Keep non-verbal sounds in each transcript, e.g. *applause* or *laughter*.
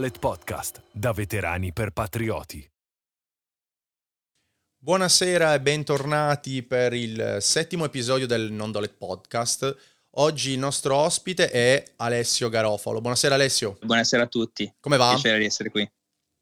Dolet Podcast, da veterani per patrioti. Buonasera e bentornati per il settimo episodio del Non Dolet Podcast. Oggi il nostro ospite è Alessio Garofalo. Buonasera Alessio. Buonasera a tutti. Come va? Piacere di essere qui.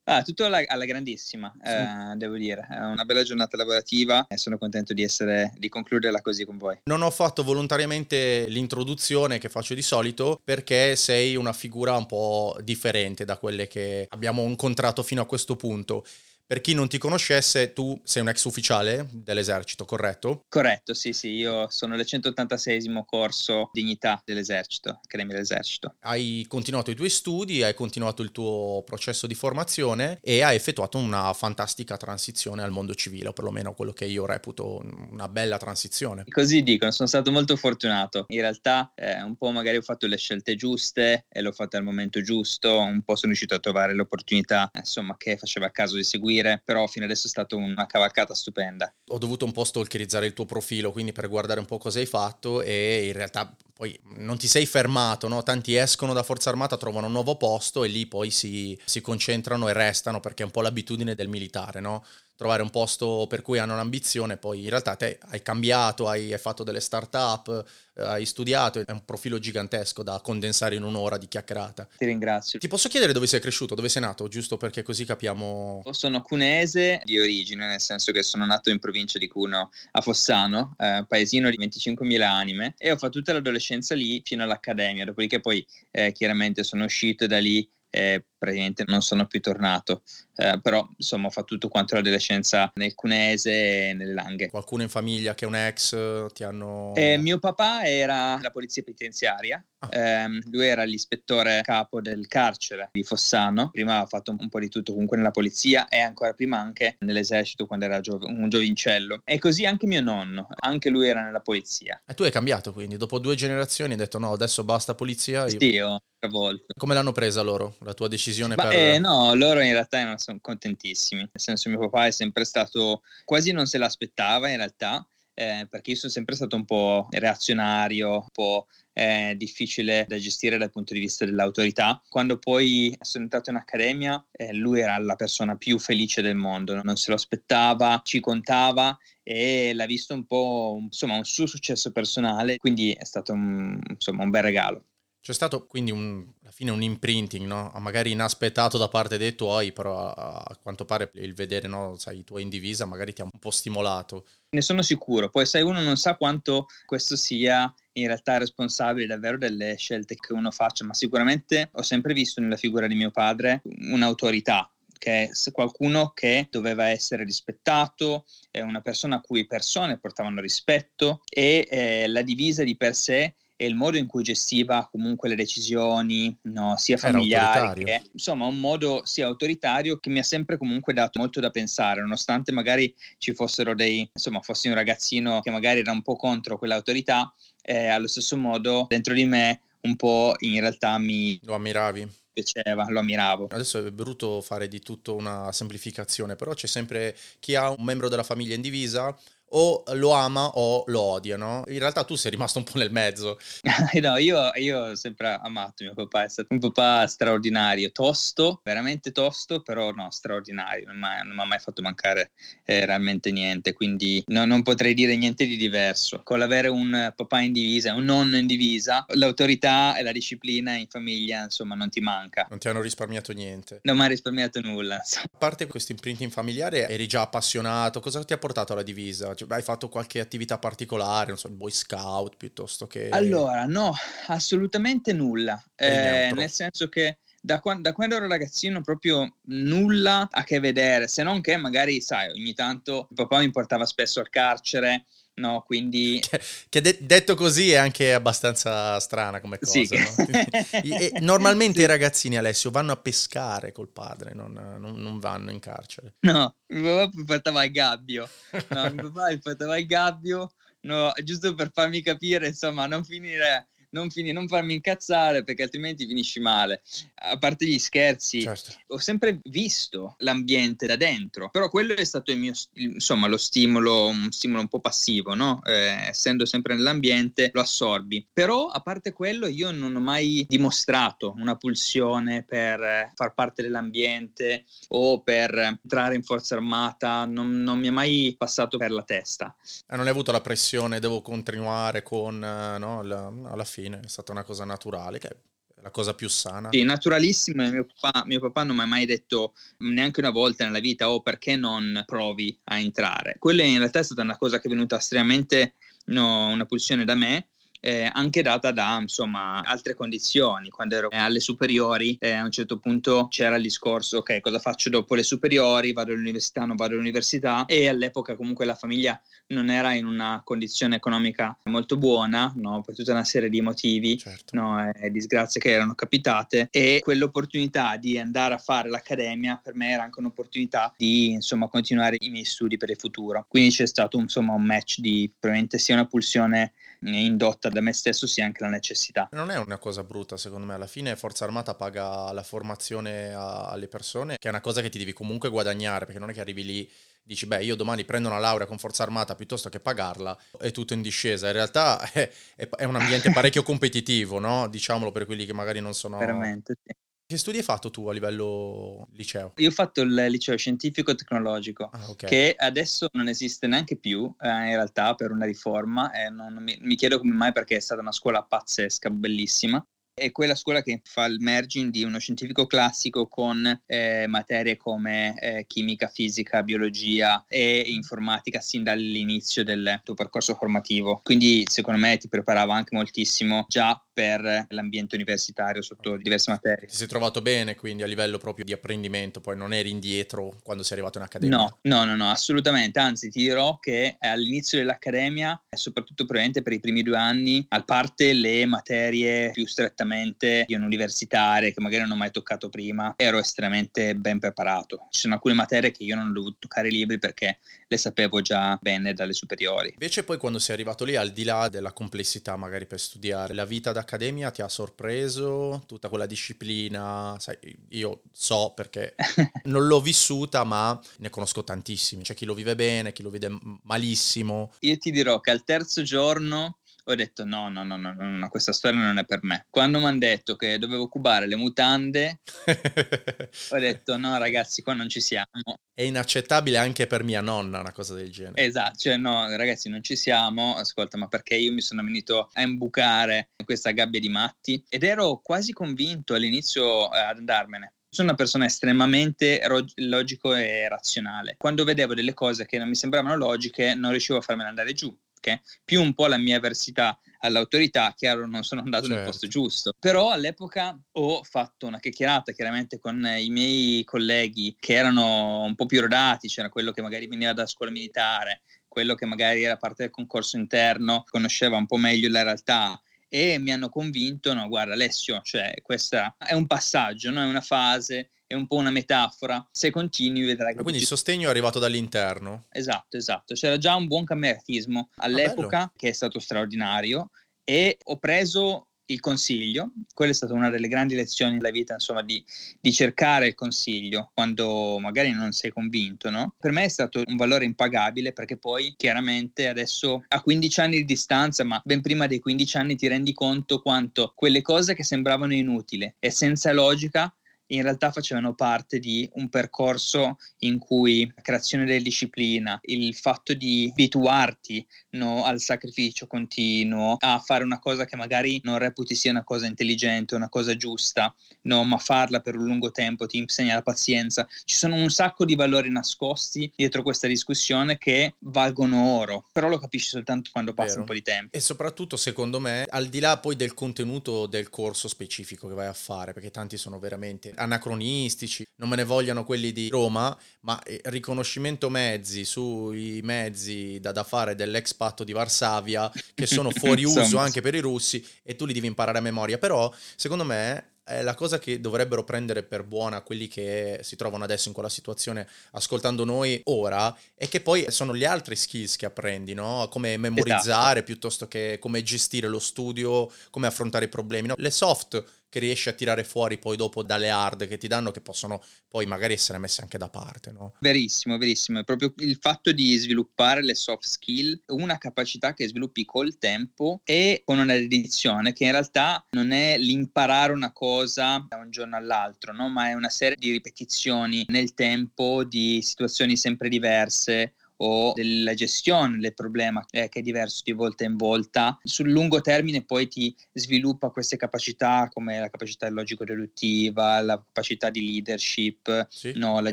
Ah, tutto alla, alla grandissima, sì. eh, devo dire. È una bella giornata lavorativa e sono contento di, essere, di concluderla così con voi. Non ho fatto volontariamente l'introduzione che faccio di solito perché sei una figura un po' differente da quelle che abbiamo incontrato fino a questo punto. Per chi non ti conoscesse, tu sei un ex ufficiale dell'esercito, corretto? Corretto, sì, sì, io sono il 186 corso dignità dell'esercito, Accademia dell'esercito. Hai continuato i tuoi studi, hai continuato il tuo processo di formazione e hai effettuato una fantastica transizione al mondo civile, o perlomeno quello che io reputo una bella transizione. Così dicono, sono stato molto fortunato. In realtà eh, un po' magari ho fatto le scelte giuste e l'ho fatta al momento giusto, un po' sono riuscito a trovare l'opportunità, insomma, che faceva caso di seguire seguire, però fino adesso è stata una cavalcata stupenda. Ho dovuto un po' stalkerizzare il tuo profilo, quindi per guardare un po' cosa hai fatto e in realtà poi non ti sei fermato, no? Tanti escono da Forza Armata, trovano un nuovo posto e lì poi si, si concentrano e restano perché è un po' l'abitudine del militare, no? Trovare un posto per cui hanno un'ambizione, poi in realtà te hai cambiato, hai, hai fatto delle start-up, eh, hai studiato, è un profilo gigantesco da condensare in un'ora di chiacchierata. Ti ringrazio. Ti posso chiedere dove sei cresciuto, dove sei nato, giusto perché così capiamo... Sono cunese di origine, nel senso che sono nato in provincia di Cuno, a Fossano, eh, paesino di 25.000 anime, e ho fatto tutta l'adolescenza lì fino all'accademia, dopodiché poi eh, chiaramente sono uscito da lì e praticamente non sono più tornato, eh, però insomma ho fatto tutto quanto l'adolescenza nel Cunese e nelle Langhe. Qualcuno in famiglia che è un ex ti hanno... Eh, mio papà era la polizia penitenziaria, ah. eh, lui era l'ispettore capo del carcere di Fossano, prima ha fatto un po' di tutto comunque nella polizia e ancora prima anche nell'esercito quando era gio- un giovincello. E così anche mio nonno, anche lui era nella polizia. E tu hai cambiato quindi, dopo due generazioni hai detto no, adesso basta polizia. Io... Sì, ho travolto. Come l'hanno presa loro, la tua decisione Ma, per... Eh, no, loro in realtà non sono contentissimi, nel senso mio papà è sempre stato, quasi non se l'aspettava in realtà, eh, perché io sono sempre stato un po' reazionario, un po' eh, difficile da gestire dal punto di vista dell'autorità. Quando poi sono entrato in accademia, eh, lui era la persona più felice del mondo, non se lo aspettava, ci contava e l'ha visto un po' insomma un suo successo personale, quindi è stato un, insomma un bel regalo. C'è stato quindi un, alla fine un imprinting, no? magari inaspettato da parte dei tuoi, però a, quanto pare il vedere no, sai, i tuoi in divisa magari ti ha un po' stimolato. Ne sono sicuro, poi sai uno non sa quanto questo sia in realtà responsabile davvero delle scelte che uno faccia, ma sicuramente ho sempre visto nella figura di mio padre un'autorità, che è qualcuno che doveva essere rispettato, è una persona a cui persone portavano rispetto e eh, la divisa di per sé e il modo in cui gestiva comunque le decisioni, no, sia familiari che insomma un modo sia autoritario che mi ha sempre comunque dato molto da pensare, nonostante magari ci fossero dei, insomma, fossi un ragazzino che magari era un po' contro quell'autorità, eh, allo stesso modo dentro di me un po' in realtà mi... Lo ammiravi? piaceva, lo ammiravo. Adesso è brutto fare di tutto una semplificazione, però c'è sempre chi ha un membro della famiglia in divisa o lo ama o lo odia, no? In realtà tu sei rimasto un po' nel mezzo. *laughs* no, io, io, ho sempre amato mio papà, è stato un papà straordinario, tosto, veramente tosto, però no, straordinario, non mi ha mai fatto mancare eh, realmente niente, quindi no, non potrei dire niente di diverso. Con l'avere un papà in divisa, un nonno in divisa, l'autorità e la disciplina in famiglia, insomma, non ti manca. Non ti hanno risparmiato niente. Non mi ha risparmiato nulla. Insomma. A parte questo imprinting familiare, eri già appassionato, cosa ti ha portato alla divisa? Cioè, hai fatto qualche attività particolare, non so, il Boy Scout piuttosto che... Allora, no, assolutamente nulla. Eh, nel senso che da, quando, da quando ero ragazzino proprio nulla a che vedere, se non che magari, sai, ogni tanto papà mi portava spesso al carcere, no? Quindi... *laughs* Che, che de- detto così è anche abbastanza strana come cosa, sì. no? *laughs* normalmente sì. i ragazzini, Alessio, vanno a pescare col padre, non, non, non vanno in carcere. No, mio papà mi portava al gabbio, no, mio papà portava al gabbio, no, giusto per farmi capire, insomma, non finire non, fini, non farmi incazzare perché altrimenti finisci male. A parte gli scherzi, certo. ho sempre visto l'ambiente da dentro, però quello è stato il mio, insomma, lo stimolo, un stimolo un po' passivo, no? Eh, essendo sempre nell'ambiente lo assorbi. Però a parte quello io non ho mai dimostrato una pulsione per far parte dell'ambiente o per entrare in forza armata, non, non mi è mai passato per la testa. Eh, non hai avuto la pressione, devo continuare con, eh, no, la, alla fine è stata una cosa naturale, che è la cosa più sana. Sì, naturalissimo. Mio papà, mio papà non mi ha mai detto neanche una volta nella vita, oh perché non provi a entrare. Quella in realtà è stata una cosa che è venuta estremamente, no, una pulsione da me eh, anche data da insomma altre condizioni. Quando ero alle superiori, eh, a un certo punto c'era il discorso: ok, cosa faccio dopo le superiori? Vado all'università, non vado all'università. E all'epoca, comunque, la famiglia non era in una condizione economica molto buona, no? per tutta una serie di motivi, certo. no? e disgrazie che erano capitate. E quell'opportunità di andare a fare l'accademia per me era anche un'opportunità di insomma continuare i miei studi per il futuro. Quindi c'è stato insomma un match di probabilmente sia una pulsione indotta da me stesso sia anche la necessità. Non è una cosa brutta secondo me, alla fine Forza Armata paga la formazione a, alle persone, che è una cosa che ti devi comunque guadagnare, perché non è che arrivi lì dici beh io domani prendo una laurea con forza armata piuttosto che pagarla è tutto in discesa in realtà *laughs* è, è un ambiente *laughs* parecchio competitivo no? diciamolo per quelli che magari non sono veramente sì. Che studi hai fatto tu a livello liceo? Io ho fatto il liceo scientifico tecnologico, ah, okay. che adesso non esiste neanche più, eh, in realtà, per una riforma. Eh, non, non mi, mi, chiedo come mai, perché è stata una scuola pazzesca, bellissima è quella scuola che fa il merging di uno scientifico classico con eh, materie come eh, chimica, fisica, biologia e informatica sin dall'inizio del tuo percorso formativo. Quindi secondo me ti preparava anche moltissimo già per l'ambiente universitario sotto diverse materie. Ti sei trovato bene quindi a livello proprio di apprendimento, poi non eri indietro quando sei arrivato in accademia? No, no, no, no assolutamente, anzi ti dirò che all'inizio dell'accademia, soprattutto probabilmente per i primi due anni, a parte le materie più strettamente direttamente di un'universitaria che magari non ho mai toccato prima, ero estremamente ben preparato. Ci sono alcune materie che io non ho dovuto toccare i libri perché le sapevo già bene dalle superiori. Invece poi quando sei arrivato lì, al di là della complessità magari per studiare, la vita d'accademia ti ha sorpreso? Tutta quella disciplina? Sai, io so perché *laughs* non l'ho vissuta, ma ne conosco tantissimi. C'è chi lo vive bene, chi lo vede malissimo. Io ti dirò che al terzo giorno ho detto no, no, no, no, no, questa storia non è per me. Quando mi hanno detto che dovevo cubare le mutande, *laughs* ho detto no ragazzi, qua non ci siamo. È inaccettabile anche per mia nonna una cosa del genere. Esatto, cioè no ragazzi non ci siamo, ascolta ma perché io mi sono venuto a imbucare in questa gabbia di matti ed ero quasi convinto all'inizio eh, ad andarmene. Sono una persona estremamente ro- logico e razionale. Quando vedevo delle cose che non mi sembravano logiche, non riuscivo a farmene andare giù okay? più un po' la mia avversità all'autorità, chiaro non sono andato certo. nel posto giusto, però all'epoca ho fatto una chiacchierata chiaramente con i miei colleghi che erano un po' più rodati, c'era quello che magari veniva da scuola militare, quello che magari era parte del concorso interno, conosceva un po' meglio la realtà e mi hanno convinto, no guarda Alessio, cioè questa è un passaggio, no? è una fase, è un po' una metafora. Se continui vedrai che... Quindi il sostegno è arrivato dall'interno. Esatto, esatto. C'era già un buon cameratismo all'epoca ah, che è stato straordinario e ho preso il consiglio, quella è stata una delle grandi lezioni della vita, insomma, di, di, cercare il consiglio quando magari non sei convinto, no? Per me è stato un valore impagabile perché poi chiaramente adesso a 15 anni di distanza, ma ben prima dei 15 anni ti rendi conto quanto quelle cose che sembravano inutili e senza logica in realtà facevano parte di un percorso in cui la creazione della disciplina, il fatto di abituarti no, al sacrificio continuo, a fare una cosa che magari non reputi sia una cosa intelligente, una cosa giusta, no, ma farla per un lungo tempo ti insegna la pazienza. Ci sono un sacco di valori nascosti dietro questa discussione che valgono oro, però lo capisci soltanto quando passa Vero. un po' di tempo. E soprattutto, secondo me, al di là poi del contenuto del corso specifico che vai a fare, perché tanti sono veramente anacronistici, non me ne vogliano quelli di Roma, ma eh, riconoscimento mezzi sui mezzi da, da fare dell'ex patto di Varsavia, che sono *laughs* fuori uso anche per i russi, e tu li devi imparare a memoria. Però, secondo me, eh, la cosa che dovrebbero prendere per buona quelli che si trovano adesso in quella situazione ascoltando noi ora è che poi sono gli altri skills che apprendi, no? Come memorizzare esatto. piuttosto che come gestire lo studio, come affrontare i problemi. No? Le soft che riesci a tirare fuori poi dopo dalle hard che ti danno che possono poi magari essere messe anche da parte, no? Verissimo, verissimo. È proprio il fatto di sviluppare le soft skill, una capacità che sviluppi col tempo e con una dedizione che in realtà non è l'imparare una cosa da un giorno all'altro, no? Ma è una serie di ripetizioni nel tempo di situazioni sempre diverse o della gestione del problema eh, che è diverso di volta in volta. Sul lungo termine poi ti sviluppa queste capacità come la capacità logico-deduttiva, la capacità di leadership, sì, no, la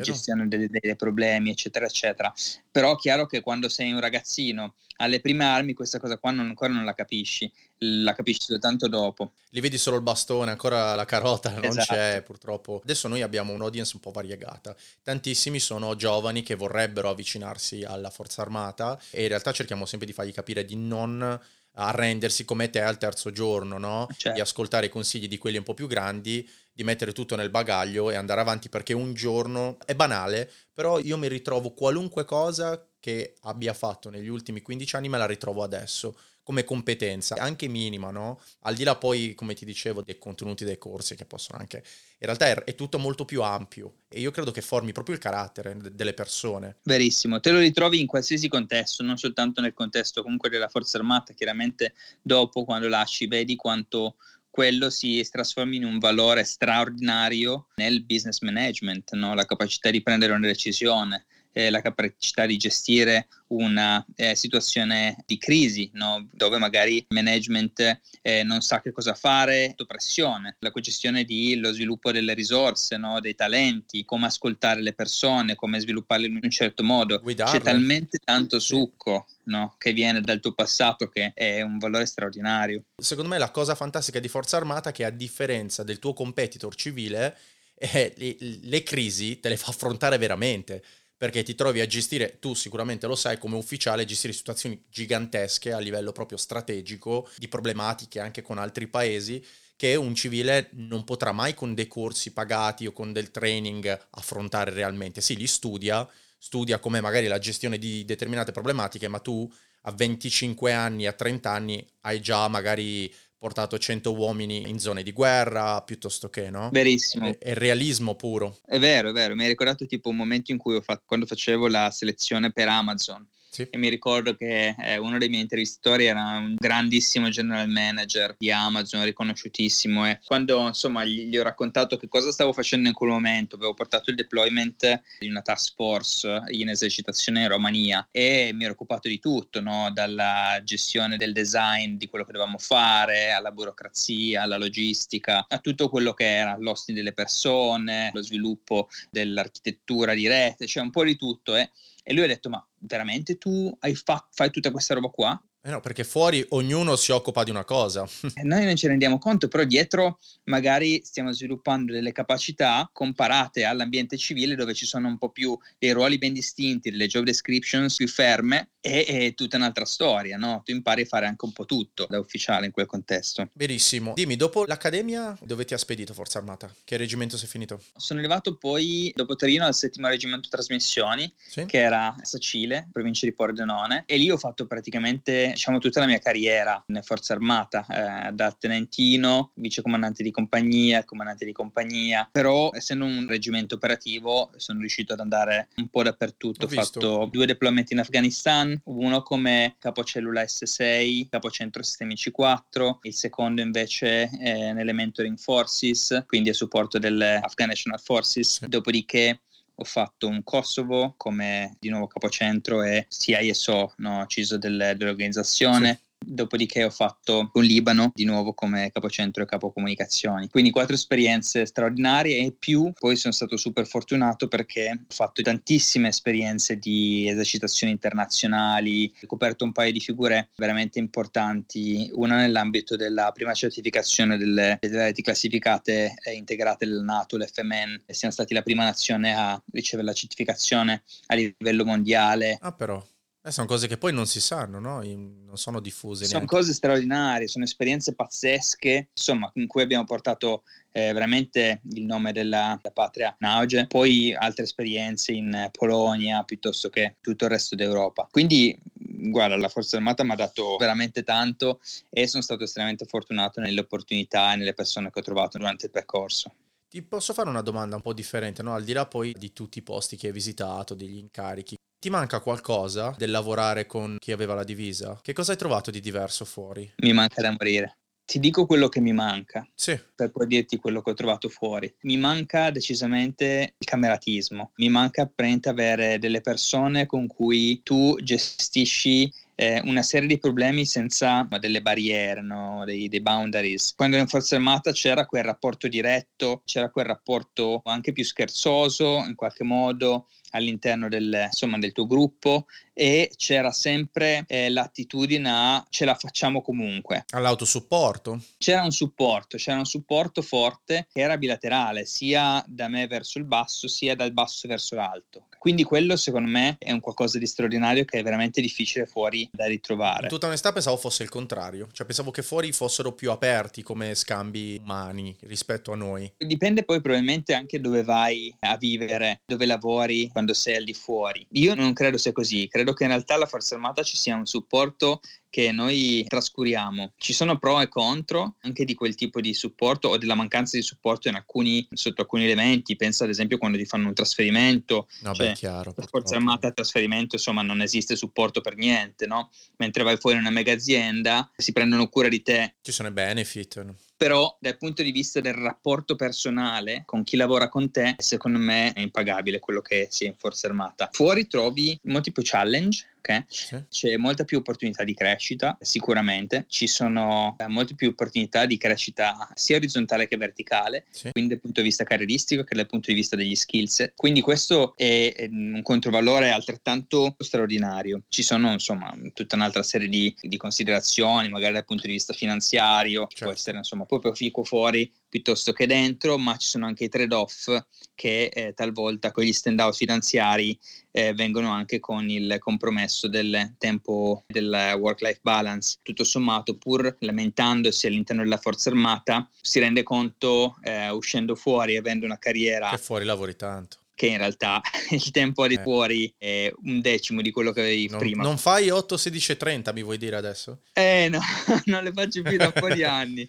gestione dei, dei problemi, eccetera, eccetera. Però è chiaro che quando sei un ragazzino alle prime armi questa cosa qua non, ancora non la capisci, la capisci soltanto dopo. Li vedi solo il bastone, ancora la carota non esatto. c'è purtroppo. Adesso noi abbiamo un'audience un po' variegata. Tantissimi sono giovani che vorrebbero avvicinarsi alla forza armata e in realtà cerchiamo sempre di fargli capire di non arrendersi come te al terzo giorno, no? Certo. Di ascoltare i consigli di quelli un po' più grandi, di mettere tutto nel bagaglio e andare avanti perché un giorno è banale, però io mi ritrovo qualunque cosa che abbia fatto negli ultimi 15 anni me la ritrovo adesso come competenza, anche minima, no? Al di là poi, come ti dicevo, dei contenuti dei corsi che possono anche... In realtà è, tutto molto più ampio e io credo che formi proprio il carattere delle persone. Verissimo, te lo ritrovi in qualsiasi contesto, non soltanto nel contesto comunque della Forza Armata, chiaramente dopo quando lasci vedi quanto quello si trasforma in un valore straordinario nel business management, no? la capacità di prendere una decisione, eh, la capacità di gestire una eh, situazione di crisi, no? dove magari il management eh, non sa che cosa fare, sotto pressione, la gestione dello sviluppo delle risorse, no? dei talenti, come ascoltare le persone, come svilupparle in un certo modo. Guidarle. C'è talmente tanto succo no? che viene dal tuo passato che è un valore straordinario. Secondo me la cosa fantastica di Forza Armata è che a differenza del tuo competitor civile, eh, le, le crisi te le fa affrontare veramente perché ti trovi a gestire, tu sicuramente lo sai come ufficiale, gestire situazioni gigantesche a livello proprio strategico, di problematiche anche con altri paesi, che un civile non potrà mai con dei corsi pagati o con del training affrontare realmente. Sì, li studia, studia come magari la gestione di determinate problematiche, ma tu a 25 anni, a 30 anni hai già magari portato 100 uomini in zone di guerra piuttosto che, no? Verissimo. È, è realismo puro. È vero, è vero. Mi hai ricordato tipo un momento in cui ho fatto, quando facevo la selezione per Amazon sì. E mi ricordo che eh, uno dei miei intervistatori era un grandissimo general manager di Amazon, riconosciutissimo. E quando insomma gli, gli, ho raccontato che cosa stavo facendo in quel momento, avevo portato il deployment di una task force in esercitazione in Romania e mi ero occupato di tutto, no? dalla gestione del design di quello che dovevamo fare, alla burocrazia, alla logistica, a tutto quello che era l'hosting delle persone, lo sviluppo dell'architettura di rete, cioè un po' di tutto. Eh. E lui ha detto, ma veramente tu fa- fai tutta questa roba qua? Eh no, perché fuori ognuno si occupa di una cosa. Eh, noi non ci rendiamo conto, però dietro magari stiamo sviluppando delle capacità comparate all'ambiente civile dove ci sono un po' più dei ruoli ben distinti, delle job descriptions più ferme e, e tutta un'altra storia, no? Tu impari a fare anche un po' tutto da ufficiale in quel contesto. Benissimo. Dimmi, dopo l'accademia dove ti ha spedito Forza Armata? Che reggimento sei finito? Sono arrivato poi dopo Torino al settimo reggimento trasmissioni, sì? che era Sacile, provincia di Pordenone, e lì ho fatto praticamente diciamo tutta la mia carriera nelle Forza Armata, eh, da tenentino, vicecomandante di compagnia, comandante di compagnia, però essendo un reggimento operativo sono riuscito ad andare un po' dappertutto. Ho, ho fatto due deployment in Afghanistan, uno come capocellula S6, capocentro sistemi C4, il secondo invece è nelle mentoring forces, quindi a supporto delle Afghan National Forces, dopodiché ho fatto un Kosovo come di nuovo capocentro e CISO, no, CISO del, dell'organizzazione. Sì. Dopodiché ho fatto un Libano di nuovo come capocentro e capo comunicazioni. Quindi quattro esperienze straordinarie e più poi sono stato super fortunato perché ho fatto tantissime esperienze di esercitazioni internazionali, ho coperto un paio di figure veramente importanti, una nell'ambito della prima certificazione delle, reti classificate e integrate del NATO, l'FMN, e siamo stati la prima nazione a ricevere la certificazione a livello mondiale. Ah però Eh, sono cose che poi non si sanno, no? non sono diffuse. Sono neanche. cose straordinarie, sono esperienze pazzesche, insomma, in cui abbiamo portato eh, veramente il nome della, della patria in auge, poi altre esperienze in Polonia piuttosto che tutto il resto d'Europa. Quindi, guarda, la Forza Armata mi ha dato veramente tanto e sono stato estremamente fortunato nelle opportunità e nelle persone che ho trovato durante il percorso. Ti posso fare una domanda un po' differente, no? Al di là poi di tutti i posti che hai visitato, degli incarichi. Ti manca qualcosa del lavorare con chi aveva la divisa? Che cosa hai trovato di diverso fuori? Mi manca da morire. Ti dico quello che mi manca, Sì, per poi dirti quello che ho trovato fuori. Mi manca decisamente il cameratismo, mi manca praticamente avere delle persone con cui tu gestisci eh, una serie di problemi senza delle barriere, no? dei, dei boundaries. Quando ero in Forza Armata c'era quel rapporto diretto, c'era quel rapporto anche più scherzoso in qualche modo all'interno del, insomma, del tuo gruppo e c'era sempre eh, l'attitudine a ce la facciamo comunque. all'autosupporto? C'era un supporto, c'era un supporto forte che era bilaterale, sia da me verso il basso, sia dal basso verso l'alto. Quindi quello secondo me è un qualcosa di straordinario che è veramente difficile fuori da ritrovare. In tutta onestà pensavo fosse il contrario, cioè pensavo che fuori fossero più aperti come scambi umani rispetto a noi. Dipende poi probabilmente anche dove vai a vivere, dove lavori, quando sei al di fuori. Io non credo sia così, credo che in realtà alla Forza Armata ci sia un supporto che noi trascuriamo. Ci sono pro e contro anche di quel tipo di supporto o della mancanza di supporto in alcuni, sotto alcuni elementi. Pensa ad esempio quando ti fanno un trasferimento. No, cioè, beh, chiaro. La Forza. Armata a trasferimento, insomma, non esiste supporto per niente, no? Mentre vai fuori in una mega azienda, si prendono cura di te, Ci sono i benefit. no? però dal punto di vista del rapporto personale con chi lavora con te, secondo me è impagabile quello che si è in Forza Armata. Fuori trovi molti più challenge, ok? Sì. C'è molta più opportunità di crescita, sicuramente. Ci sono eh, molte più opportunità di crescita sia orizzontale che verticale, Sì. quindi dal punto di vista carrieristico che dal punto di vista degli skills. Quindi questo è un controvalore altrettanto straordinario. Ci sono insomma tutta un'altra serie di, di considerazioni, magari dal punto di vista finanziario, che può Certo. essere insomma più proficuo fuori piuttosto che dentro, ma ci sono anche i trade-off che eh, talvolta con gli stand-out finanziari eh, vengono anche con il compromesso del tempo del work-life balance. Tutto sommato, pur lamentandosi all'interno della forza armata, si rende conto eh, uscendo fuori, avendo una carriera Che fuori lavori tanto. Che in realtà *laughs* il tempo di Eh. fuori è un decimo di quello che avevi Non, prima. non fai 8, 16 e 30, mi vuoi dire adesso? Eh no, *laughs* non le faccio più da un po' di anni.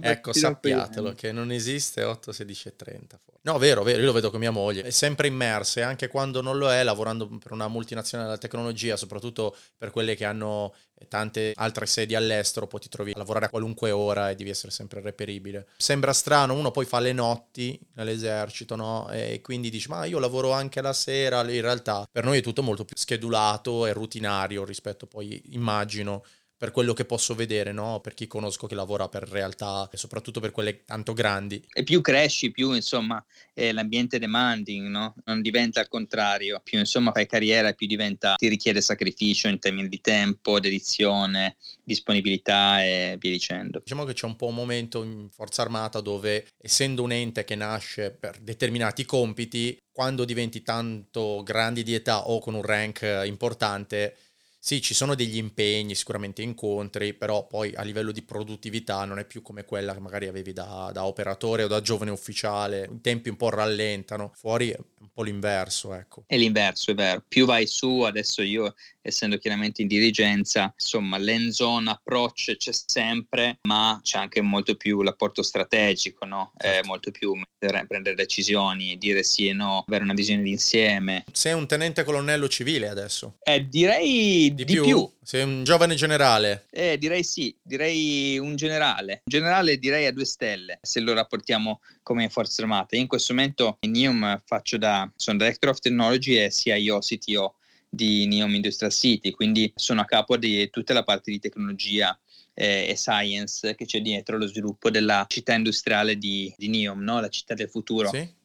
Ecco, sappiatelo che non esiste 8, 16 e 30. fuori. No, vero, vero, io lo vedo con mia moglie, è sempre immersa e anche quando non lo è, lavorando per una multinazionale della tecnologia, soprattutto per quelle che hanno tante altre sedi all'estero, poi ti trovi a lavorare a qualunque ora e devi essere sempre reperibile. Sembra strano, uno poi fa le notti nell'esercito, no? E quindi dici, ma io lavoro anche la sera, in realtà per noi è tutto molto più schedulato e rutinario rispetto poi, immagino, per quello che posso vedere, no? Per chi conosco che lavora per realtà, e soprattutto per quelle tanto grandi. E più cresci, più insomma eh, l'ambiente è demanding, no? Non diventa al contrario. Più insomma fai carriera, più diventa, ti richiede sacrificio in termini di tempo, dedizione, disponibilità e via dicendo. Diciamo che c'è un po' un momento in Forza Armata dove, essendo un ente che nasce per determinati compiti, quando diventi tanto grandi di età o con un rank importante, sì, ci sono degli impegni, sicuramente incontri, però poi a livello di produttività non è più come quella che magari avevi da, da operatore o da giovane ufficiale. I tempi un po' rallentano, fuori è un po' l'inverso, ecco. È l'inverso, è vero. Più vai su, adesso io, essendo chiaramente in dirigenza, insomma, l'end zone approach c'è sempre, ma c'è anche molto più l'apporto strategico, no? È Certo. molto più mettere- prendere decisioni, dire sì e no, avere una visione d'insieme. Sei un tenente colonnello civile adesso. Eh, direi di, più. Sei un giovane generale. Eh, direi sì, direi un generale. Un generale direi a due stelle, se lo rapportiamo come forze armate. Io in questo momento in NEOM faccio da, sono Director of Technology e CIO, CTO di NEOM Industrial City, quindi sono a capo di tutta la parte di tecnologia eh, e science che c'è dietro lo sviluppo della città industriale di, di NEOM, no? la città del futuro. Sì?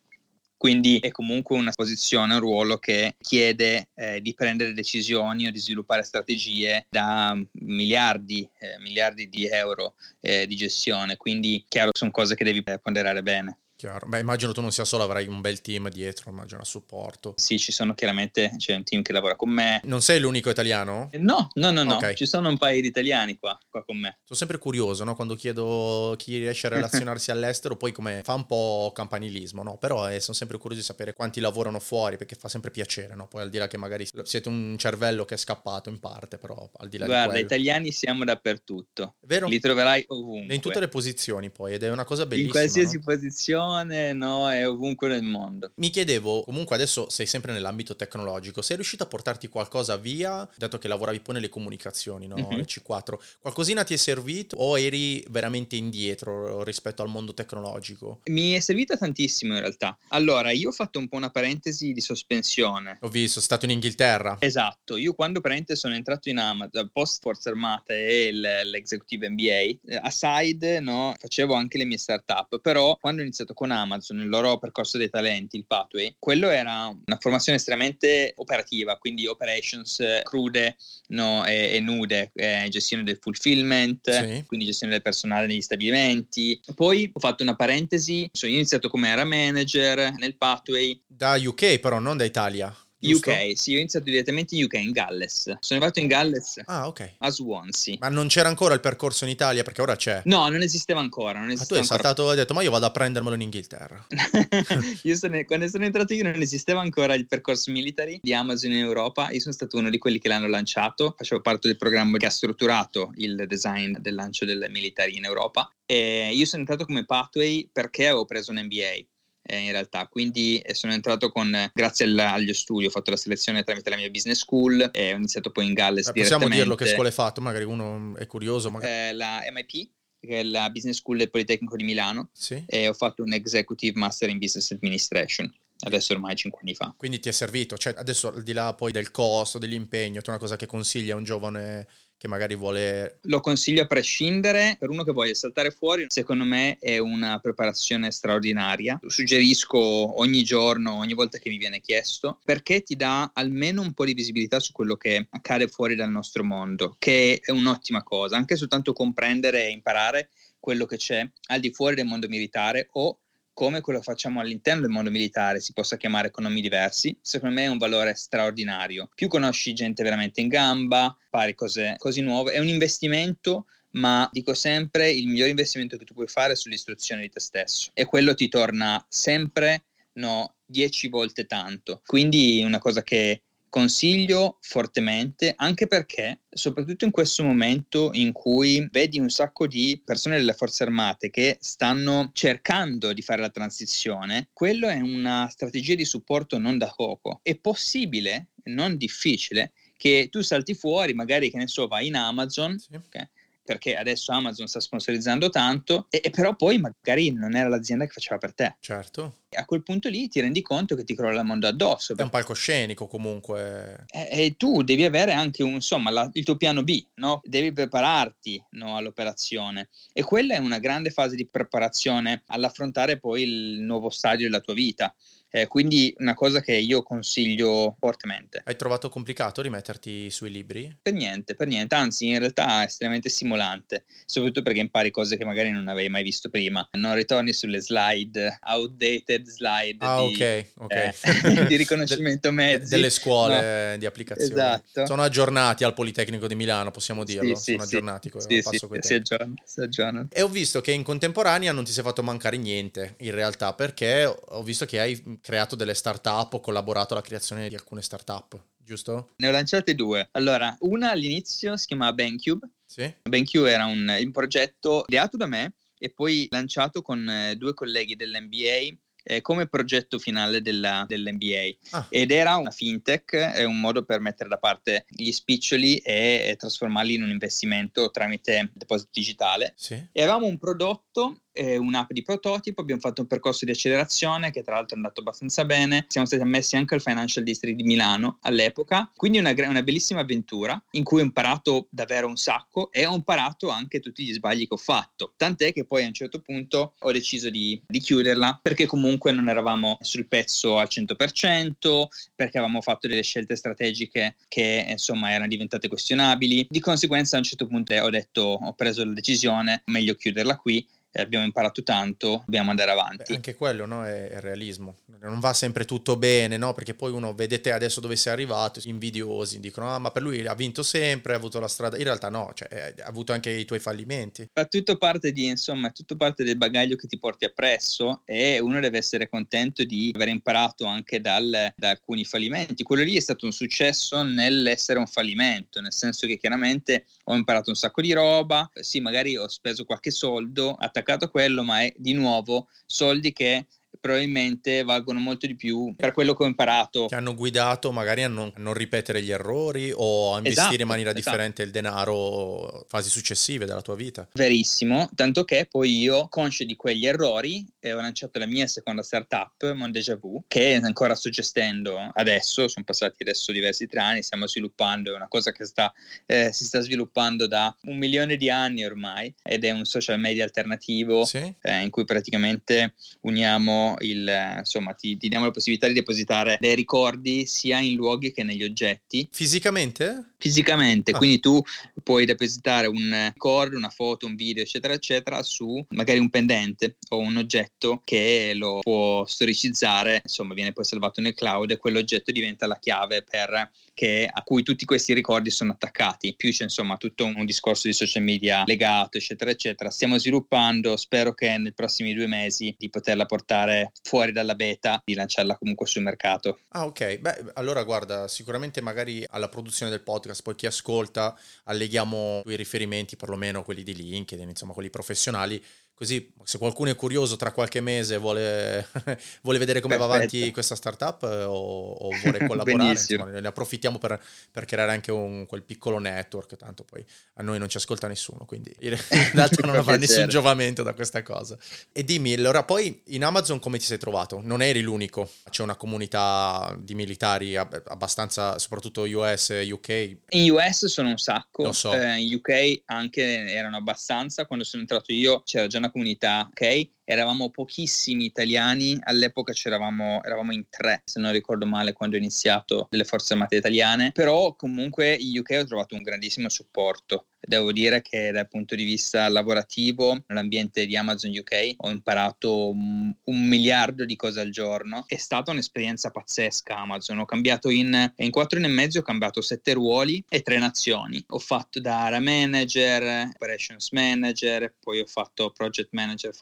Quindi è comunque una posizione, un ruolo che chiede eh, di prendere decisioni o di sviluppare strategie da miliardi, eh, miliardi di euro eh, di gestione. Quindi, chiaro, sono cose che devi eh, ponderare bene. Chiaro. Beh, immagino tu non sia solo, avrai un bel team dietro, immagino a supporto. Sì, ci sono chiaramente, c'è un team che lavora con me. Non sei l'unico italiano? No, no, no, no, Ok. ci sono un paio di italiani qua, qua con me. Sono sempre curioso, no? Quando chiedo chi riesce a *laughs* relazionarsi all'estero, poi come fa un po' campanilismo, no? Però eh, sono sempre curioso di sapere quanti lavorano fuori, perché fa sempre piacere, no? Poi al di là che magari siete un cervello che è scappato in parte, però al di là Guarda, di quello. italiani siamo dappertutto. Vero? Li troverai ovunque. In tutte le posizioni poi, ed è una cosa bellissima. In qualsiasi no? posizione, no, è ovunque nel mondo. Mi chiedevo, comunque adesso sei sempre nell'ambito tecnologico, sei riuscito a portarti qualcosa via, dato che lavoravi poi nelle comunicazioni, no? Mhm. Il C4, qualcosina ti è servito o eri veramente indietro rispetto al mondo tecnologico? Mi è servita tantissimo in realtà. Allora, io ho fatto un po' una parentesi di sospensione. Ho visto, sei stato in Inghilterra. Esatto, io quando praticamente sono entrato in Amazon, post Forze Armate e l'executive MBA, eh, aside no, facevo anche le mie startup, però quando ho iniziato con Amazon, il loro percorso dei talenti, il pathway, quello era una formazione estremamente operativa, quindi operations eh, crude no, e, e nude, eh, gestione del fulfillment, Sì. quindi gestione del personale negli stabilimenti. Poi ho fatto una parentesi, so, io ho iniziato come era manager nel pathway, Da UK però, non da Italia. Giusto? UK, sì, ho iniziato direttamente in UK, in Galles. Sono arrivato in Galles Ah, ok. a Swansea. Ma non c'era ancora il percorso in Italia perché ora c'è. No, non esisteva ancora. Non Ma tu esisteva hai ancora. saltato e hai detto, ma io vado a prendermelo in Inghilterra. *laughs* io sono- quando sono entrato io non esisteva ancora il percorso military di Amazon in Europa. Io sono stato uno di quelli che l'hanno lanciato. Facevo parte del programma che ha strutturato il design del lancio del military in Europa. E io sono entrato come pathway perché avevo preso un MBA. Eh, in realtà, quindi eh, sono entrato con, grazie al- agli studi, ho fatto la selezione tramite la mia business school e ho iniziato poi in Galles Eh, possiamo dirlo che scuola hai fatto, magari uno è curioso, magari... eh, la MIP, che è la Business School del Politecnico di Milano, Sì. e ho fatto un Executive Master in Business Administration, adesso ormai 5 anni fa. Quindi ti è servito, cioè adesso al di là poi del costo, dell'impegno, tu una cosa che consigli a un giovane che magari vuole... Lo consiglio a prescindere, per uno che voglia saltare fuori, secondo me è una preparazione straordinaria. Lo suggerisco ogni giorno, ogni volta che mi viene chiesto, perché ti dà almeno un po' di visibilità su quello che accade fuori dal nostro mondo, che è un'ottima cosa, anche soltanto comprendere e imparare quello che c'è al di fuori del mondo militare o come quello che facciamo all'interno del mondo militare si possa chiamare economi diversi, secondo me è un valore straordinario. Più conosci gente veramente in gamba, pari cose, cose nuove, è un investimento, ma dico sempre il miglior investimento che tu puoi fare è sull'istruzione di te stesso e quello ti torna sempre no, 10 volte tanto. Quindi una cosa che consiglio fortemente, anche perché, soprattutto in questo momento in cui vedi un sacco di persone delle forze armate che stanno cercando di fare la transizione, quello è una strategia di supporto non da poco. È possibile, non difficile, che tu salti fuori, magari che ne so, vai in Amazon, Sì. ok? Perché adesso Amazon sta sponsorizzando tanto, e, e però poi magari non era l'azienda che faceva per te. Certo. E a quel punto lì ti rendi conto che ti crolla il mondo addosso. È un palcoscenico comunque. E, e tu devi avere anche un, insomma, la- il tuo piano B, no? devi prepararti no, all'operazione. E quella è una grande fase di preparazione all'affrontare poi il nuovo stadio della tua vita. Eh, quindi una cosa che io consiglio fortemente. Hai trovato complicato rimetterti sui libri? Per niente, per niente, anzi in realtà è estremamente stimolante, soprattutto perché impari cose che magari non avevi mai visto prima. Non ritorni sulle slide, outdated slide Ah, di, ok, ok. eh, *laughs* di riconoscimento mezzi. delle scuole di applicazione. Esatto. Sono aggiornati al Politecnico di Milano, possiamo dirlo. Sì, Sono sì. aggiornati. Sì, sì, si aggiornano, si aggiornano. E ho visto che in contemporanea non ti sei fatto mancare niente, in realtà, perché ho visto che hai creato delle start-up o collaborato alla creazione di alcune start-up, giusto? Ne ho lanciate due. Allora, una all'inizio si chiamava BenCube. Sì? BenQ era un, un progetto ideato da me e poi lanciato con eh, due colleghi dell'NBA eh, come progetto finale della- dell'NBA. Ah. Ed era una fintech, è un modo per mettere da parte gli spiccioli e, e trasformarli in un investimento tramite deposito digitale. Sì? E avevamo un prodotto, eh, un'app di prototipo, abbiamo fatto un percorso di accelerazione che tra l'altro è andato abbastanza bene, siamo stati ammessi anche al Financial District di Milano all'epoca, quindi una, una bellissima avventura in cui ho imparato davvero un sacco e ho imparato anche tutti gli sbagli che ho fatto, tant'è che poi a un certo punto ho deciso di, di chiuderla perché comunque non eravamo sul pezzo al 100%, perché avevamo fatto delle scelte strategiche che insomma erano diventate questionabili, di conseguenza a un certo punto ho detto, ho preso la decisione, meglio chiuderla qui abbiamo imparato tanto, dobbiamo andare avanti. Beh, anche quello no, è, è realismo. Non va sempre tutto bene, no? Perché poi uno vede te adesso dove sei arrivato, invidiosi, dicono ah ma per lui ha vinto sempre, ha avuto la strada. In realtà no, cioè, ha avuto anche i tuoi fallimenti. Fa tutto parte di, insomma, tutto parte del bagaglio che ti porti appresso e uno deve essere contento di aver imparato anche dal, da alcuni fallimenti. Quello lì è stato un successo nell'essere un fallimento, nel senso che chiaramente ho imparato un sacco di roba, sì magari ho speso qualche soldo attaccato a quello, ma è di nuovo soldi che probabilmente valgono molto di più per quello che ho imparato. Ti hanno guidato magari a non, a non ripetere gli errori o a investire esatto, in maniera esatto. differente il denaro fasi successive della tua vita. Verissimo, tanto che poi io, conscio di quegli errori, ho lanciato la mia seconda startup, Mon Deja Vu, che ancora sto gestendo adesso, sono passati adesso diversi tre anni, stiamo sviluppando, è una cosa che sta, eh, si sta sviluppando da un milione di anni ormai ed è un social media alternativo sì. eh, in cui praticamente uniamo il, insomma, ti, ti, diamo la possibilità di depositare dei ricordi sia in luoghi che negli oggetti. Fisicamente? Fisicamente, ah. quindi tu puoi depositare un ricordo, una foto, un video, eccetera, eccetera, su magari un pendente o un oggetto che lo può storicizzare, insomma, viene poi salvato nel cloud e quell'oggetto diventa la chiave per che, a cui tutti questi ricordi sono attaccati. Più c'è insomma tutto un discorso di social media legato, eccetera, eccetera. Stiamo sviluppando, spero che nei prossimi due mesi di poterla portare fuori dalla beta, di lanciarla comunque sul mercato. Ah, ok. Beh, allora guarda, sicuramente magari alla produzione del podcast, poi chi ascolta, alleghiamo i riferimenti, perlomeno quelli di LinkedIn, insomma, quelli professionali Così se qualcuno è curioso tra qualche mese vuole, *laughs* vuole vedere come Perfetto. va avanti questa startup eh, o, o *laughs* vuole collaborare, insomma, ne approfittiamo per, per creare anche un, quel piccolo network, tanto poi a noi non ci ascolta nessuno, quindi *laughs* in realtà non avrà nessun giovamento da questa cosa. E dimmi, allora poi in Amazon come ti sei trovato? Non eri l'unico, c'è una comunità di militari abbastanza, soprattutto US, UK? In US sono un sacco, so. eh, in UK anche erano abbastanza, quando sono entrato io c'era già una comunità, ok? Eravamo pochissimi italiani, all'epoca eravamo in tre, se non ricordo male, quando ho iniziato delle forze armate italiane, però comunque in UK ho trovato un grandissimo supporto. Devo dire che dal punto di vista lavorativo, nell'ambiente di Amazon UK, ho imparato un, miliardo di cose al giorno. È stata un'esperienza pazzesca Amazon. Ho cambiato in, in quattro anni e mezzo, ho cambiato sette ruoli e tre nazioni. Ho fatto da area manager, operations manager, poi ho fatto project manager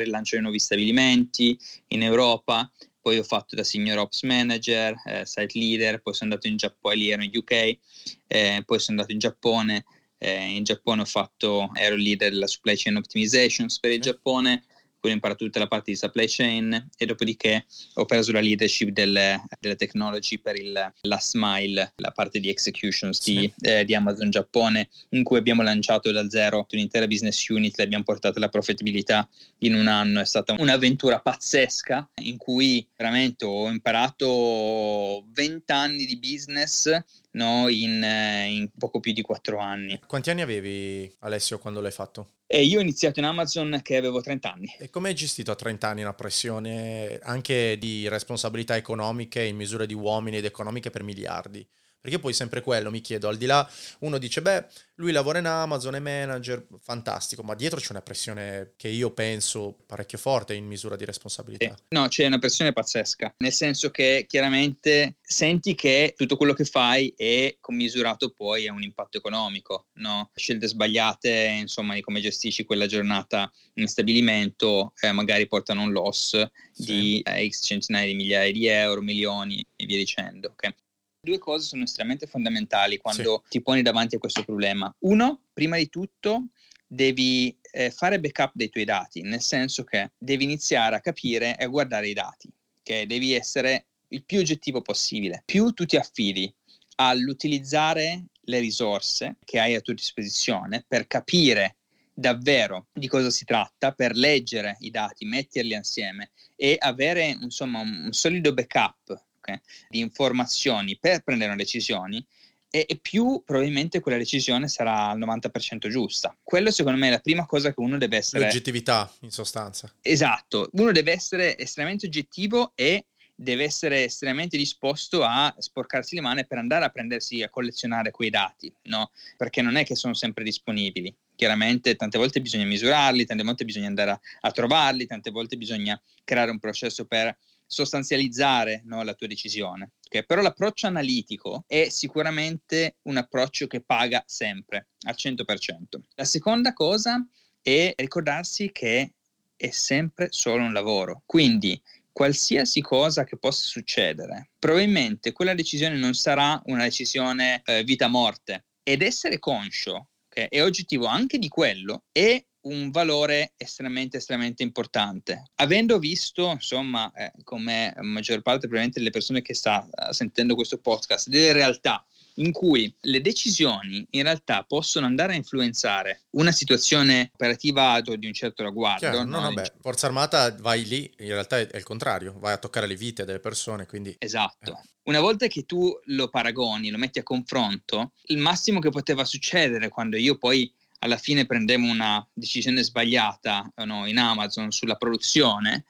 per il lancio di nuovi stabilimenti in Europa. Poi ho fatto da senior ops manager, eh, site leader, poi sono andato in Giappone, lì ero in UK, eh, poi sono andato in Giappone, eh, in Giappone ho fatto, ero leader della supply chain optimization per il Giappone, poi ho imparato tutta la parte di supply chain e dopodiché ho preso la leadership delle, delle technology per il last mile, la parte di executions sì. di, eh, di, Amazon Giappone, in cui abbiamo lanciato da zero un'intera business unit, l'abbiamo portata alla profitabilità in un anno, è stata un'avventura pazzesca in cui veramente ho imparato 20 anni di business no, in, eh, in, poco più di quattro anni. Quanti anni avevi Alessio quando l'hai fatto? E io ho iniziato in Amazon che avevo 30 anni. E come hai gestito a 30 anni una pressione anche di responsabilità economiche in misura di uomini ed economiche per miliardi? Perché poi sempre quello, mi chiedo, al di là, uno dice, beh, lui lavora in Amazon, è manager, fantastico, ma dietro c'è una pressione che io penso parecchio forte in misura di responsabilità. No, c'è una pressione pazzesca, nel senso che chiaramente senti che tutto quello che fai è commisurato poi a un impatto economico, no? Scelte sbagliate, insomma, di come gestisci quella giornata in stabilimento, eh, magari portano un loss sì. di eh, X centinaia di migliaia di euro, milioni e via dicendo, ok? Due cose sono estremamente fondamentali quando sì. ti poni davanti a questo problema. Uno, prima di tutto, devi eh, fare backup dei tuoi dati, nel senso che devi iniziare a capire e a guardare i dati, che devi essere il più oggettivo possibile. Più tu ti affidi all'utilizzare le risorse che hai a tua disposizione per capire davvero di cosa si tratta, per leggere i dati, metterli insieme e avere insomma un solido backup okay, di informazioni per prendere una decisione e, e, più probabilmente quella decisione sarà al 90% giusta. Quello secondo me è la prima cosa che uno deve essere... L'oggettività in sostanza. Esatto, uno deve essere estremamente oggettivo e deve essere estremamente disposto a sporcarsi le mani per andare a prendersi a collezionare quei dati, no? Perché non è che sono sempre disponibili chiaramente tante volte bisogna misurarli, tante volte bisogna andare a, a trovarli, tante volte bisogna creare un processo per sostanzializzare no, la tua decisione. Okay? Però l'approccio analitico è sicuramente un approccio che paga sempre al 100%. La seconda cosa è ricordarsi che è sempre solo un lavoro. Quindi qualsiasi cosa che possa succedere, probabilmente quella decisione non sarà una decisione eh, vita-morte. Ed essere conscio okay, e oggettivo anche di quello è un valore estremamente, estremamente importante. Avendo visto, insomma, eh, come maggior parte probabilmente delle persone che sta uh, sentendo questo podcast, delle realtà in cui le decisioni in realtà possono andare a influenzare una situazione operativa di un certo ragguardo. Chiaro, no, no, beh, Forza Armata vai lì, in realtà è, il contrario, vai a toccare le vite delle persone, quindi... Esatto. Eh. Una volta che tu lo paragoni, lo metti a confronto, il massimo che poteva succedere quando io poi alla fine prendemmo una decisione sbagliata no, in Amazon sulla produzione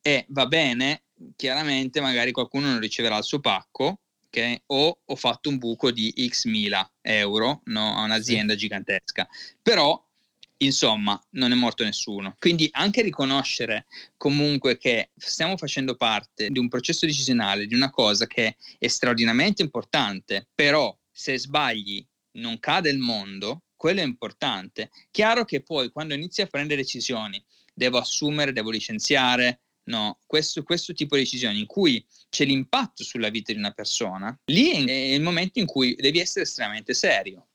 e va bene, chiaramente magari qualcuno non riceverà il suo pacco, okay? o ho fatto un buco di x mila euro no, a un'azienda gigantesca. Però insomma, non è morto nessuno. Quindi anche riconoscere comunque che stiamo facendo parte di un processo decisionale, di una cosa che è straordinariamente importante, però se sbagli non cade il mondo, quello è importante. Chiaro che poi quando inizi a prendere decisioni, devo assumere, devo licenziare, no, questo, questo tipo di decisioni in cui c'è l'impatto sulla vita di una persona, lì è il momento in cui devi essere estremamente serio.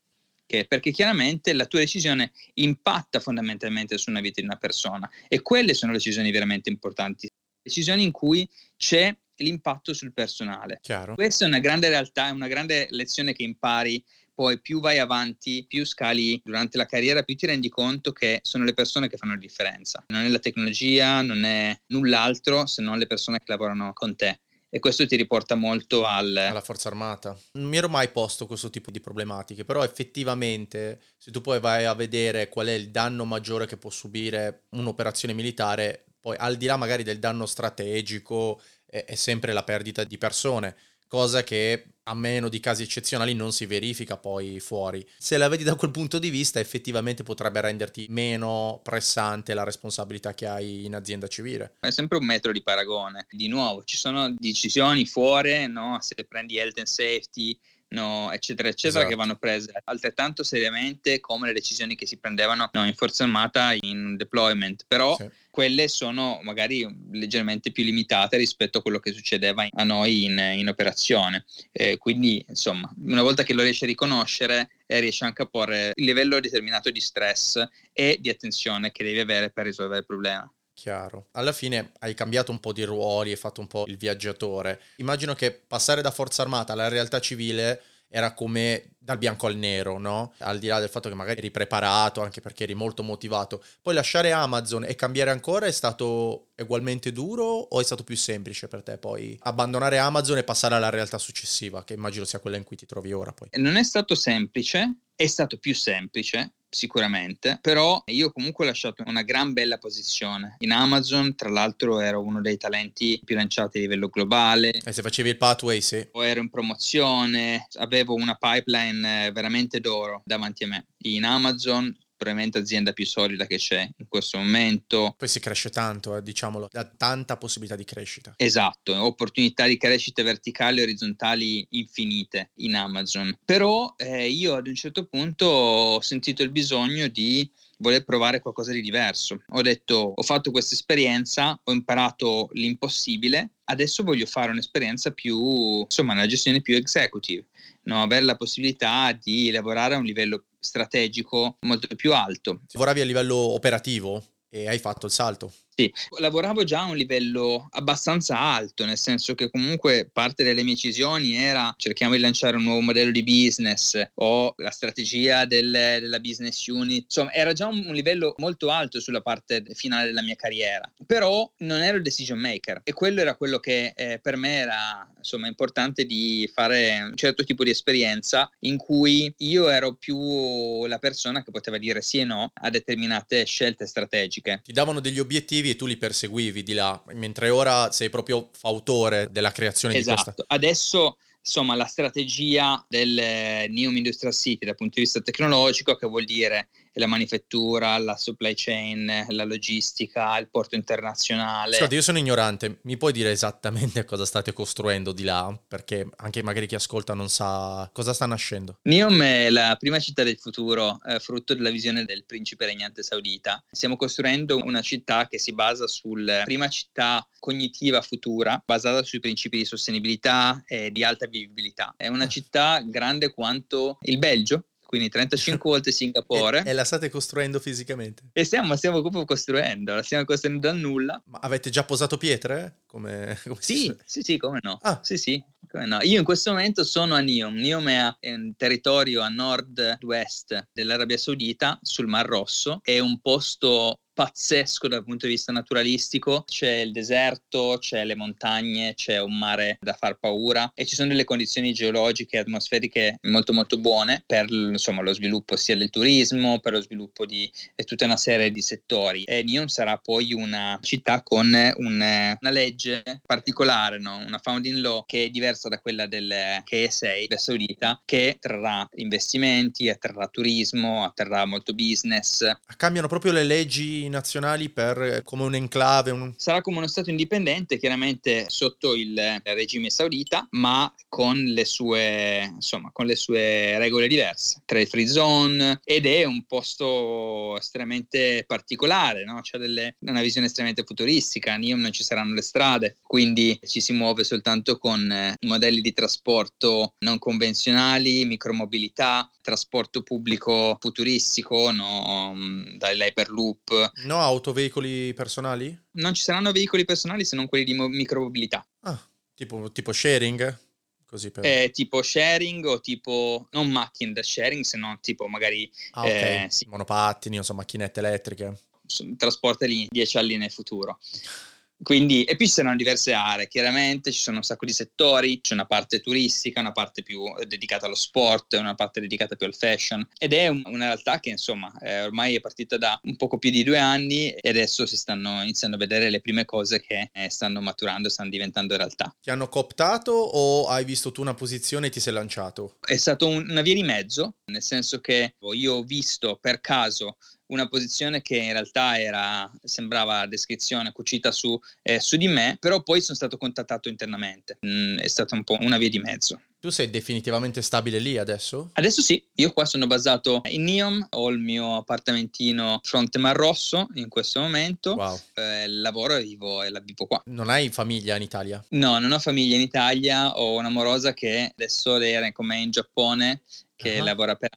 Okay? Perché chiaramente la tua decisione impatta fondamentalmente su una vita di una persona e quelle sono decisioni veramente importanti, decisioni in cui c'è l'impatto sul personale. Chiaro. Questa è una grande realtà, è una grande lezione che impari poi più vai avanti, più scali durante la carriera, più ti rendi conto che sono le persone che fanno la differenza. Non è la tecnologia, non è null'altro se non le persone che lavorano con te. E questo ti riporta molto al... alla forza armata. Non mi ero mai posto questo tipo di problematiche, però effettivamente se tu poi vai a vedere qual è il danno maggiore che può subire un'operazione militare, poi al di là magari del danno strategico, è, è sempre la perdita di persone cosa che a meno di casi eccezionali non si verifica poi fuori. Se la vedi da quel punto di vista, effettivamente potrebbe renderti meno pressante la responsabilità che hai in azienda civile. È sempre un metro di paragone. Di nuovo, ci sono decisioni fuori, no? se prendi health and safety, no, eccetera, eccetera, esatto. che vanno prese altrettanto seriamente come le decisioni che si prendevano no, in forza armata in deployment, però sì. quelle sono magari leggermente più limitate rispetto a quello che succedeva a noi in, in operazione. Eh, quindi, insomma, una volta che lo riesci a riconoscere, eh, riesci anche a porre il livello determinato di stress e di attenzione che devi avere per risolvere il problema. Chiaro. Alla fine hai cambiato un po' di ruoli, hai fatto un po' il viaggiatore. Immagino che passare da forza armata alla realtà civile era come dal bianco al nero, no? Al di là del fatto che magari eri preparato, anche perché eri molto motivato. Poi lasciare Amazon e cambiare ancora è stato ugualmente duro o è stato più semplice per te poi abbandonare Amazon e passare alla realtà successiva, che immagino sia quella in cui ti trovi ora poi? Non è stato semplice, è stato più semplice sicuramente, però io comunque ho lasciato una gran bella posizione. In Amazon, tra l'altro, ero uno dei talenti più lanciati a livello globale. E se facevi il pathway, sì. O ero in promozione, avevo una pipeline eh, veramente d'oro davanti a me. In Amazon probabilmente azienda più solida che c'è in questo momento. Poi si cresce tanto, eh, diciamolo, ha tanta possibilità di crescita. Esatto, opportunità di crescita verticali e orizzontali infinite in Amazon. Però eh, io ad un certo punto ho sentito il bisogno di voler provare qualcosa di diverso. Ho detto, ho fatto questa esperienza, ho imparato l'impossibile, adesso voglio fare un'esperienza più, insomma, una gestione più executive, no? avere la possibilità di lavorare a un livello strategico molto più alto. Lavoravi a livello operativo e hai fatto il salto. Sì, lavoravo già a un livello abbastanza alto, nel senso che comunque parte delle mie decisioni era cerchiamo di lanciare un nuovo modello di business o la strategia del, della business unit, insomma era già un, un, livello molto alto sulla parte finale della mia carriera, però non ero il decision maker e quello era quello che eh, per me era insomma importante di fare un certo tipo di esperienza in cui io ero più la persona che poteva dire sì e no a determinate scelte strategiche. Ti davano degli obiettivi e tu li perseguivi di là, mentre ora sei proprio fautore della creazione esatto. di questa. Adesso insomma la strategia del Neum Industrial City dal punto di vista tecnologico, che vuol dire la manifattura, la supply chain, la logistica, il porto internazionale. Scusate, io sono ignorante, mi puoi dire esattamente cosa state costruendo di là? Perché anche magari chi ascolta non sa cosa sta nascendo. Neom è la prima città del futuro, eh, frutto della visione del principe regnante saudita. Stiamo costruendo una città che si basa sulla prima città cognitiva futura, basata sui principi di sostenibilità e di alta vivibilità. È una ah. città grande quanto il Belgio, quindi 35 *laughs* volte Singapore. e, e, la state costruendo fisicamente? E stiamo, stiamo proprio costruendo, la stiamo costruendo dal nulla. Ma avete già posato pietre? Come, come sì, sì, sì, come no. Ah. Sì, sì, come no. Io in questo momento sono a Neom. Neom è un territorio a nord-west dell'Arabia Saudita, sul Mar Rosso. È un posto pazzesco dal punto di vista naturalistico, c'è il deserto, c'è le montagne, c'è un mare da far paura e ci sono delle condizioni geologiche e atmosferiche molto molto buone per insomma, lo sviluppo sia del turismo, per lo sviluppo di tutta una serie di settori. E Neom sarà poi una città con un, una legge particolare, no? una founding law che è diversa da quella del KSA, la saudita, che attrarrà investimenti, attrarrà turismo, attrarrà molto business. Cambiano proprio le leggi nazionali per eh, come un enclave. Un... Sarà come uno Stato indipendente, chiaramente sotto il regime saudita, ma con le sue, insomma, con le sue regole diverse, tra i free zone ed è un posto estremamente particolare, no? c'è delle, una visione estremamente futuristica, a Neom non ci saranno le strade, quindi ci si muove soltanto con eh, modelli di trasporto non convenzionali, micromobilità, trasporto pubblico futuristico, no? Mm, dall'hyperloop, No, autoveicoli personali? Non ci saranno veicoli personali se non quelli di mo- micromobilità. Ah, tipo, tipo sharing? Così per... eh, tipo sharing o tipo non macchine da sharing, se no tipo magari ah, okay. eh, sì. monopattini, insomma macchinette elettriche. Trasportali 10 anni nel futuro. Quindi, e poi ci saranno diverse aree, chiaramente ci sono un sacco di settori, c'è una parte turistica, una parte più dedicata allo sport, una parte dedicata più al fashion ed è un, una realtà che insomma eh, ormai è partita da un poco più di due anni e adesso si stanno iniziando a vedere le prime cose che eh, stanno maturando, stanno diventando realtà. Ti hanno cooptato o hai visto tu una posizione e ti sei lanciato? È stato un, una via di mezzo, nel senso che io ho visto per caso una posizione che in realtà era, sembrava descrizione cucita su, eh, su, di me, però poi sono stato contattato internamente. Mm, è stata un po' una via di mezzo. Tu sei definitivamente stabile lì adesso? Adesso sì, io qua sono basato in Neom, ho il mio appartamentino fronte Mar Rosso in questo momento, wow. eh, lavoro e vivo, e la vivo qua. Non hai famiglia in Italia? No, non ho famiglia in Italia, ho un'amorosa che adesso era con me in Giappone, che uh-huh. lavora per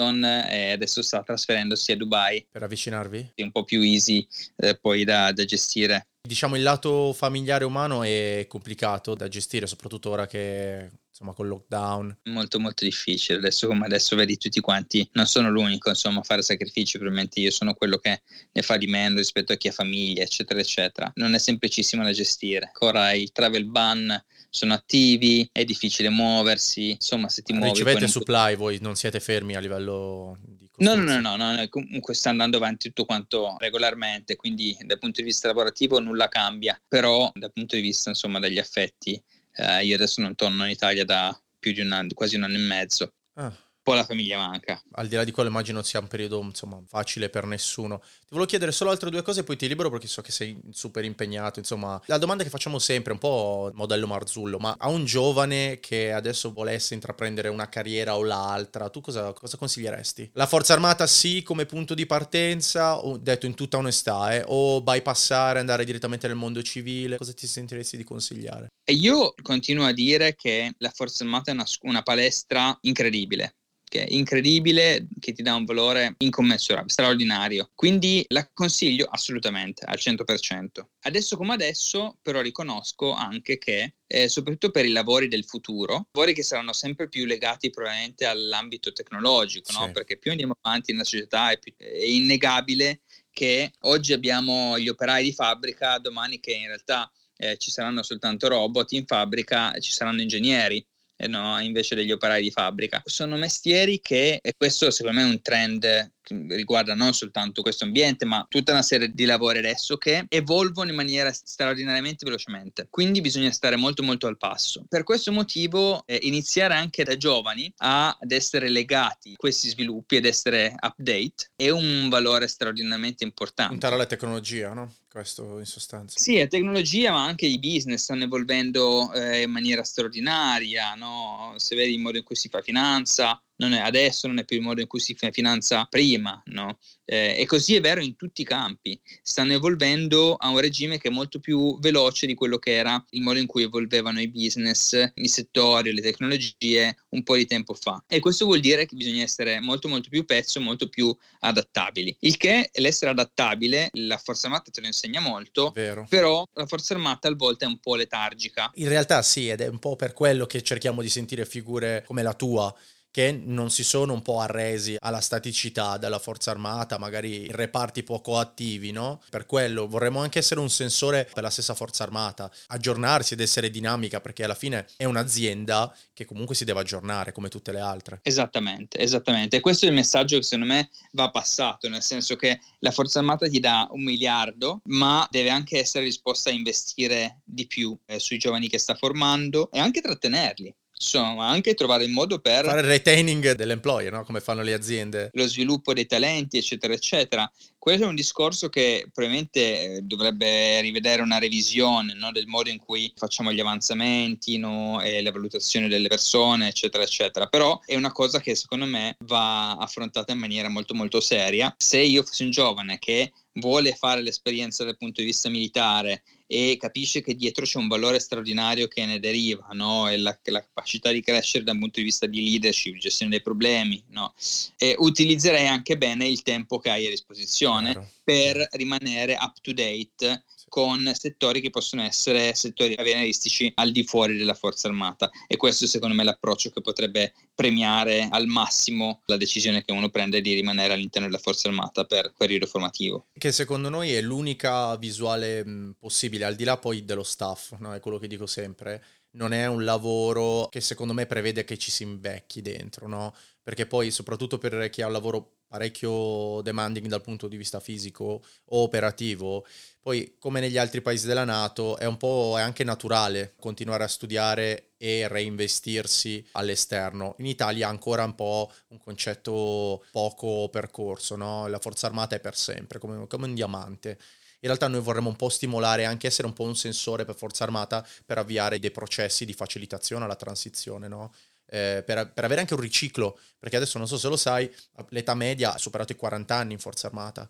e adesso sta trasferendosi a Dubai. Per avvicinarvi? È un po' più easy eh, poi da, da gestire. Diciamo il lato familiare umano è complicato da gestire, soprattutto ora che insomma col lockdown. Molto molto difficile, adesso come adesso vedi tutti quanti, non sono l'unico insomma a fare sacrifici, probabilmente io sono quello che ne fa di meno rispetto a chi ha famiglia eccetera eccetera. Non è semplicissimo da gestire, ancora il travel ban sono attivi, è difficile muoversi, insomma se ti muovi... Ricevete non... supply, voi non siete fermi a livello di... No, no, no, no, no, comunque sta andando avanti tutto quanto regolarmente, quindi dal punto di vista lavorativo nulla cambia, però dal punto di vista insomma degli affetti, eh, io adesso non torno in Italia da più di un anno, quasi un anno e mezzo. Ah po' la famiglia manca. Al di là di quello immagino sia un periodo insomma facile per nessuno. Ti volevo chiedere solo altre due cose poi ti libero perché so che sei super impegnato. Insomma, la domanda che facciamo sempre, un po' modello Marzullo, ma a un giovane che adesso volesse intraprendere una carriera o l'altra, tu cosa, cosa consiglieresti? La forza armata sì come punto di partenza, detto in tutta onestà, eh, o bypassare, andare direttamente nel mondo civile? Cosa ti sentiresti di consigliare? E io continuo a dire che la forza armata è una, una palestra incredibile che è incredibile, che ti dà un valore incommensurabile, straordinario. Quindi la consiglio assolutamente al 100%. Adesso come adesso, però riconosco anche che, eh, soprattutto per i lavori del futuro, lavori che saranno sempre più legati probabilmente all'ambito tecnologico, sì. no? perché più andiamo avanti nella società è, più, è innegabile che oggi abbiamo gli operai di fabbrica, domani che in realtà eh, ci saranno soltanto robot in fabbrica, ci saranno ingegneri no, invece degli operai di fabbrica. Sono mestieri che, e questo secondo me è un trend riguarda non soltanto questo ambiente, ma tutta una serie di lavori adesso che evolvono in maniera straordinariamente velocemente. Quindi bisogna stare molto molto al passo. Per questo motivo eh, iniziare anche da giovani ad essere legati a questi sviluppi ed essere update è un valore straordinariamente importante. Puntare alla tecnologia, no? Questo in sostanza. Sì, la tecnologia, ma anche i business stanno evolvendo eh, in maniera straordinaria, no? Se vedi il modo in cui si fa finanza, non è adesso, non è più il modo in cui si finanza prima, no? Eh, e così è vero in tutti i campi. Stanno evolvendo a un regime che è molto più veloce di quello che era il modo in cui evolvevano i business, i settori, le tecnologie un po' di tempo fa. E questo vuol dire che bisogna essere molto molto più pezzo, molto più adattabili. Il che l'essere adattabile, la forza armata te lo insegna molto, Vero. però la forza armata a volte è un po' letargica. In realtà sì, ed è un po' per quello che cerchiamo di sentire figure come la tua che non si sono un po' arresi alla staticità della forza armata, magari in reparti poco attivi, no? Per quello vorremmo anche essere un sensore per la stessa forza armata, aggiornarsi ed essere dinamica, perché alla fine è un'azienda che comunque si deve aggiornare come tutte le altre. Esattamente, esattamente. E questo è il messaggio che secondo me va passato, nel senso che la forza armata ti dà un miliardo, ma deve anche essere disposta a investire di più eh, sui giovani che sta formando e anche trattenerli insomma, anche trovare il modo per fare il retaining dell'employer, no? come fanno le aziende. Lo sviluppo dei talenti, eccetera, eccetera. Questo è un discorso che probabilmente eh, dovrebbe rivedere una revisione no? del modo in cui facciamo gli avanzamenti no? e le valutazioni delle persone, eccetera, eccetera. Però è una cosa che secondo me va affrontata in maniera molto, molto seria. Se io fossi un giovane che vuole fare l'esperienza dal punto di vista militare e capisce che dietro c'è un valore straordinario che ne deriva, no? e la, la, capacità di crescere dal punto di vista di leadership, gestione dei problemi, no? e utilizzerei anche bene il tempo che hai a disposizione Vero. per rimanere up to date con settori che possono essere settori avveniristici al di fuori della forza armata e questo secondo me è l'approccio che potrebbe premiare al massimo la decisione che uno prende di rimanere all'interno della forza armata per periodo formativo. Che secondo noi è l'unica visuale possibile, al di là poi dello staff, no? è quello che dico sempre non è un lavoro che secondo me prevede che ci si invecchi dentro, no? Perché poi, soprattutto per chi ha un lavoro parecchio demanding dal punto di vista fisico o operativo, poi come negli altri paesi della Nato è un po' è anche naturale continuare a studiare e reinvestirsi all'esterno. In Italia ha ancora un po' un concetto poco percorso, no? La forza armata è per sempre, come, come un diamante in realtà noi vorremmo un po' stimolare, anche essere un po' un sensore per Forza Armata per avviare dei processi di facilitazione alla transizione, no? Eh, per, per, avere anche un riciclo, perché adesso non so se lo sai, l'età media ha superato i 40 anni in Forza Armata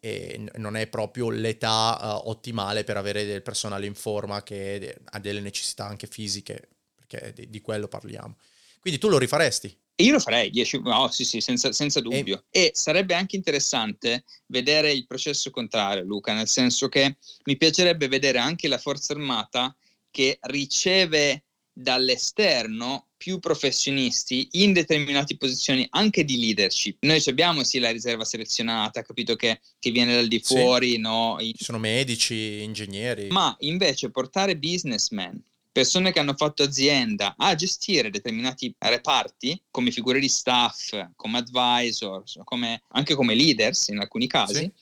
e, non è proprio l'età uh, ottimale per avere del personale in forma che ha delle necessità anche fisiche, perché di, di quello parliamo. Quindi tu lo rifaresti? Io lo farei, 10, no, sì, sì, senza, senza dubbio. E... e... sarebbe anche interessante vedere il processo contrario, Luca, nel senso che mi piacerebbe vedere anche la forza armata che riceve dall'esterno più professionisti in determinate posizioni anche di leadership. Noi abbiamo sì la riserva selezionata, capito che, che viene dal di fuori, sì. no? Ci sono medici, ingegneri. Ma invece portare businessmen persone che hanno fatto azienda a gestire determinati reparti come figure di staff, come advisor, come, anche come leaders in alcuni casi, sì.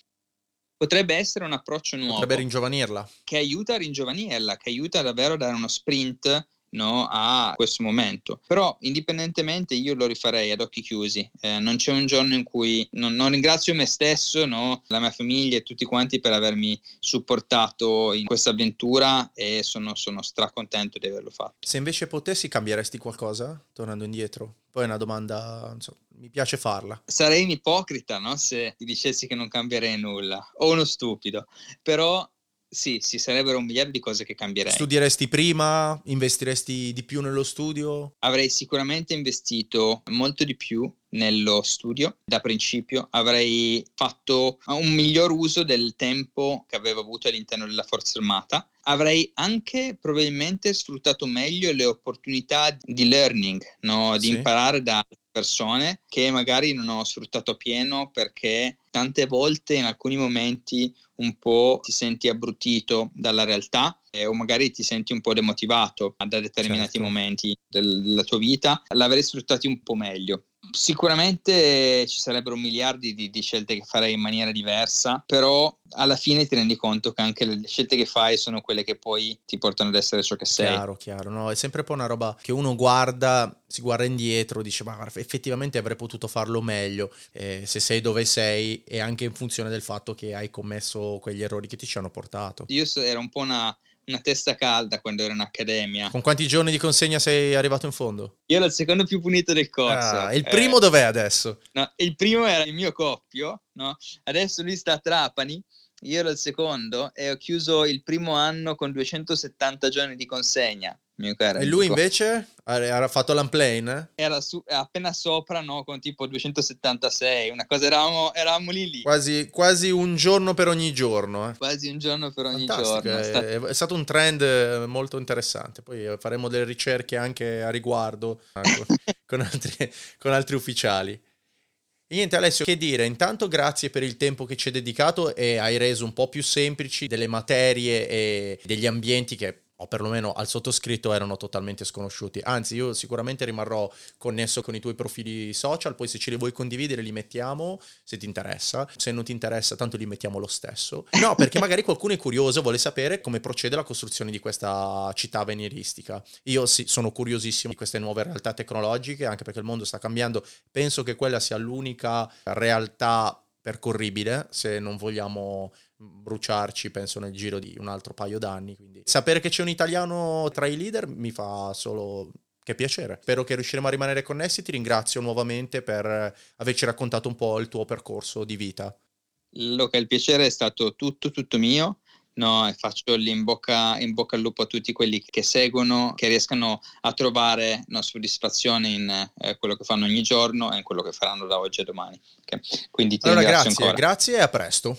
potrebbe essere un approccio nuovo. Potrebbe ringiovanirla. Che aiuta a ringiovanirla, che aiuta davvero a dare uno sprint no, a questo momento. Però indipendentemente io lo rifarei ad occhi chiusi. Eh, non c'è un giorno in cui non, non ringrazio me stesso, no, la mia famiglia e tutti quanti per avermi supportato in questa avventura e sono, sono stracontento di averlo fatto. Se invece potessi cambieresti qualcosa tornando indietro? Poi è una domanda, insomma, mi piace farla. Sarei un ipocrita, no? Se ti dicessi che non cambierei nulla, o uno stupido. Però sì, ci sarebbero un miliardo di cose che cambierei. Studieresti prima? Investiresti di più nello studio? Avrei sicuramente investito molto di più nello studio da principio avrei fatto un miglior uso del tempo che avevo avuto all'interno della forza armata avrei anche probabilmente sfruttato meglio le opportunità di learning no? di sì. imparare da persone che magari non ho sfruttato a pieno perché tante volte in alcuni momenti un po' ti senti abbrutito dalla realtà eh, o magari ti senti un po' demotivato da determinati certo. momenti del, della tua vita, l'avrei sfruttati un po' meglio. Sicuramente ci sarebbero miliardi di, di, scelte che farei in maniera diversa, però alla fine ti rendi conto che anche le scelte che fai sono quelle che poi ti portano ad essere ciò che sei. Chiaro, chiaro, no? è sempre un po' una roba che uno guarda, si guarda indietro, dice ma effettivamente avrei potuto farlo meglio eh, se sei dove sei e anche in funzione del fatto che hai commesso quegli errori che ti ci hanno portato. Io ero un po' una una testa calda quando ero in accademia. Con quanti giorni di consegna sei arrivato in fondo? Io ero il secondo più punito del corso. Ah, il primo eh, dov'è adesso? No, il primo era il mio coppio, no? Adesso lui sta a Trapani, io ero il secondo e ho chiuso il primo anno con 270 giorni di consegna. E lui invece era fatto l'unplane? Era su, appena sopra, no? Con tipo 276, una cosa, eravamo, eravamo lì lì. Quasi, quasi, un giorno per ogni giorno. Eh. Quasi un giorno per ogni Fantastico, giorno. È, stato... è, stato un trend molto interessante. Poi faremo delle ricerche anche a riguardo *laughs* con, con, altri, con altri ufficiali. Niente Alessio, che dire, intanto grazie per il tempo che ci hai dedicato e hai reso un po' più semplici delle materie e degli ambienti che o perlomeno al sottoscritto erano totalmente sconosciuti. Anzi, io sicuramente rimarrò connesso con i tuoi profili social, poi se ce li vuoi condividere li mettiamo, se ti interessa. Se non ti interessa, tanto li mettiamo lo stesso. No, perché magari qualcuno è curioso, vuole sapere come procede la costruzione di questa città venieristica. Io sì, sono curiosissimo di queste nuove realtà tecnologiche, anche perché il mondo sta cambiando. Penso che quella sia l'unica realtà percorribile se non vogliamo bruciarci, penso, nel giro di un altro paio d'anni. Quindi sapere che c'è un italiano tra i leader mi fa solo che piacere. Spero che riusciremo a rimanere connessi. Ti ringrazio nuovamente per averci raccontato un po' il tuo percorso di vita. Luca, il piacere è stato tutto, tutto mio. No, e faccio in bocca, in bocca al lupo a tutti quelli che seguono, che riescano a trovare no, soddisfazione in eh, quello che fanno ogni giorno e in quello che faranno da oggi a domani. Okay. Quindi ti allora, ringrazio grazie, ancora. grazie e a presto.